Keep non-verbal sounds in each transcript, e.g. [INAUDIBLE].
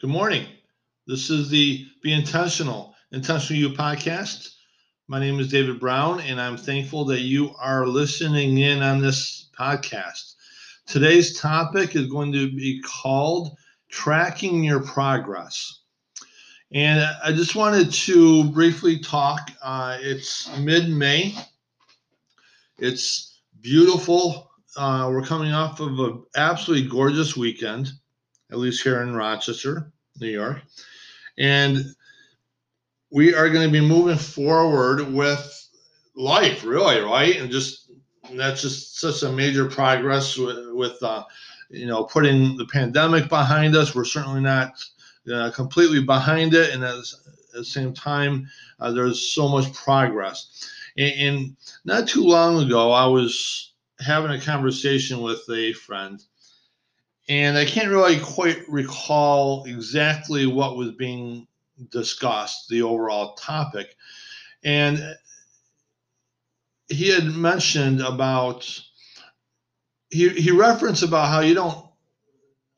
Good morning. This is the Be Intentional, Intentional You podcast. My name is David Brown, and I'm thankful that you are listening in on this podcast. Today's topic is going to be called Tracking Your Progress. And I just wanted to briefly talk. Uh, it's mid May, it's beautiful. Uh, we're coming off of an absolutely gorgeous weekend at least here in Rochester, New York. And we are going to be moving forward with life, really, right? And just that's just such a major progress with, with uh, you know, putting the pandemic behind us. We're certainly not uh, completely behind it, and at, the same time, uh, there's so much progress. And, and not too long ago, I was having a conversation with a friend and I can't really quite recall exactly what was being discussed, the overall topic. And he had mentioned about he he referenced about how you don't.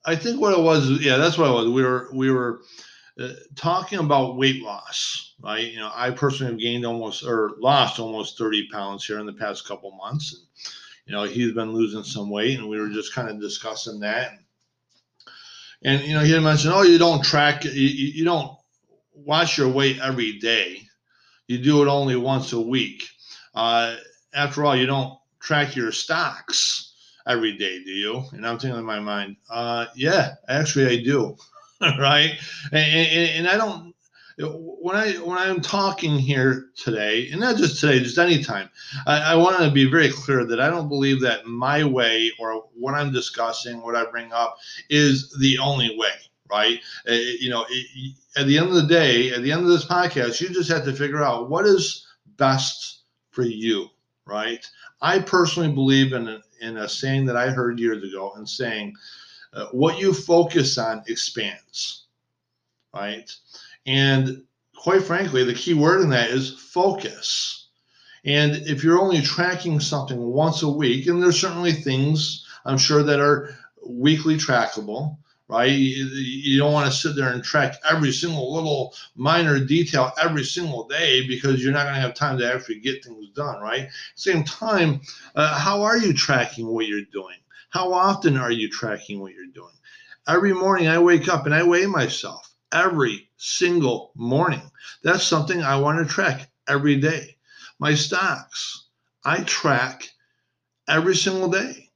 I think what it was, yeah, that's what it was. We were we were uh, talking about weight loss, right? You know, I personally have gained almost or lost almost 30 pounds here in the past couple months. And, you know, he's been losing some weight, and we were just kind of discussing that. And you know, he mentioned, oh, you don't track, you, you don't watch your weight every day. You do it only once a week. Uh, after all, you don't track your stocks every day, do you? And I'm thinking in my mind, uh, yeah, actually I do, [LAUGHS] right? And, and, and I don't when I when I'm talking here today, and not just today, just anytime, I, I want to be very clear that I don't believe that my way or what I'm discussing, what I bring up, is the only way. Right? Uh, you know, it, at the end of the day, at the end of this podcast, you just have to figure out what is best for you. Right? I personally believe in a, in a saying that I heard years ago, and saying, uh, "What you focus on expands." Right? And quite frankly, the key word in that is focus. And if you're only tracking something once a week, and there's certainly things I'm sure that are weekly trackable, right? You, don't want to sit there and track every single little minor detail every single day because you're not going to have time to actually get things done, right? Same time, uh, how are you tracking what you're doing? How often are you tracking what you're doing? Every morning I wake up and I weigh myself every single morning. That's something I want to track every day. My stocks, I track every single day,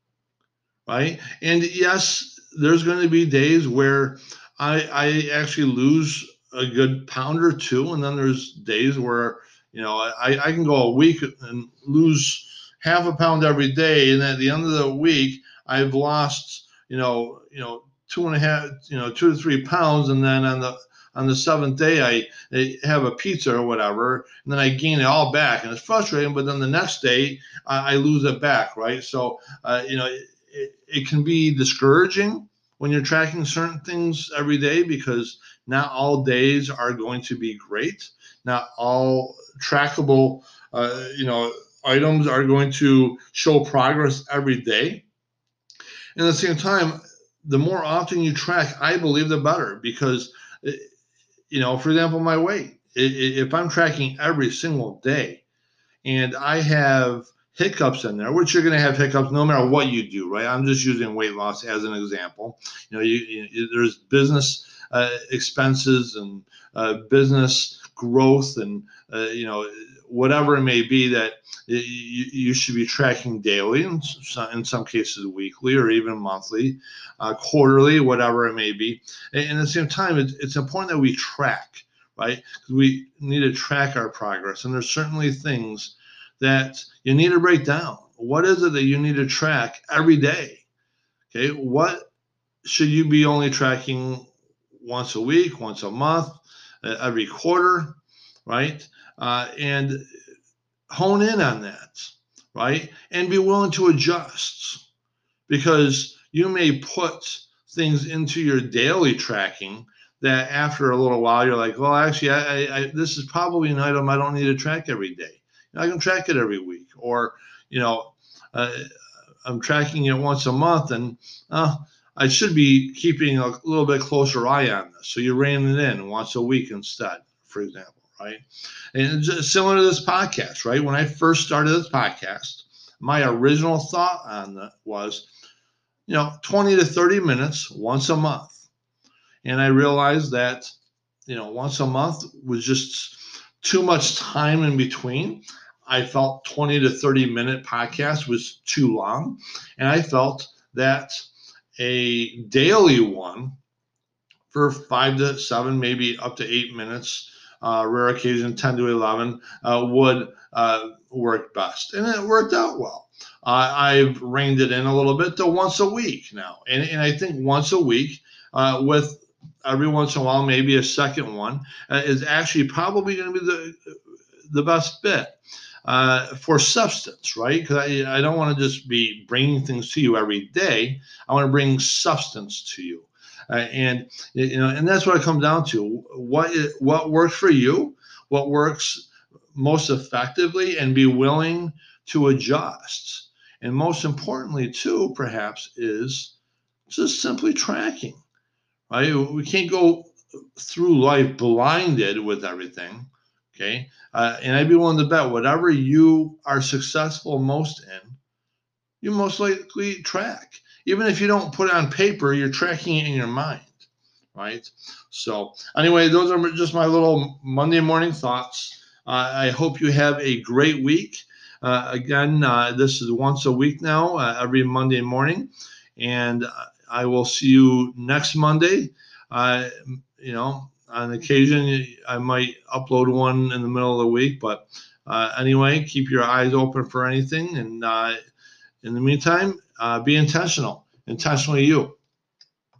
right? And yes, there's going to be days where I, I actually lose a good pound or two, and then there's days where you know I, I can go a week and lose half a pound every day, and at the end of the week I've lost you know you know two and a half, you know, two to three pounds, and then on the on the seventh day I, I have a pizza or whatever, and then I gain it all back, and it's frustrating. But then the next day I, I lose it back, right? So uh, you know, it, it can be discouraging when you're tracking certain things every day because not all days are going to be great. Not all trackable, uh, you know, items are going to show progress every day. And at the same time, the more often you track, I believe the better because, eh, you know, for example, my weight. If I'm tracking every single day and I have hiccups in there, which you're going to have hiccups no matter what you do, right? I'm just using weight loss as an example. You know, you, you, there's business uh, expenses and uh, business growth and, uh, you know, whatever it may be that you, you should be tracking daily, in some, in some cases weekly or even monthly, uh, quarterly, whatever it may be. And, and at the same time, it's, important that we track, right? Because we need to track our progress. And there's certainly things that you need to break down. What is it that you need to track every day? Okay, what should you be only tracking once a week, once a month, every quarter, right? uh, and hone in on that, right? And be willing to adjust because you may put things into your daily tracking that after a little while you're like, well, actually, I, I, this is probably an item I don't need to track every day. I can track it every week, or you know, uh, I'm tracking it once a month, and uh, I should be keeping a little bit closer eye on this. So you ran it in once a week instead, for example, right? And just similar to this podcast, right? When I first started this podcast, my original thought on that was, you know, 20 to 30 minutes once a month. And I realized that, you know, once a month was just too much time in between. I felt 20 to 30 minute podcast was too long. And I felt that a daily one for five to seven, maybe up to eight minutes, uh, rare occasion 10 to 11, uh, would uh, work best. And it worked out well. I've reined it in a little bit to once a week now. And, and I think once a week uh, with every once in a while, maybe a second one, uh, is actually probably going to be the, the best fit uh, for substance, right? Because I, I don't want to just be bringing things to you every day. I want to bring substance to you. Uh, and you know, and that's what it comes down to. What is, what works for you? What works most effectively, and be willing to adjust. And most importantly, too, perhaps, is just simply tracking. Right? We can't go through life blinded with everything. Okay. Uh, and I'd be willing to bet whatever you are successful most in, you most likely track. Even if you don't put it on paper, you're tracking it in your mind. Right. So, anyway, those are just my little Monday morning thoughts. Uh, I hope you have a great week. Uh, again, uh, this is once a week now, uh, every Monday morning. And I will see you next Monday. You know, on occasion, I might upload one in the middle of the week. But uh, anyway, keep your eyes open for anything. And uh, in the meantime, uh, be intentional, intentionally you.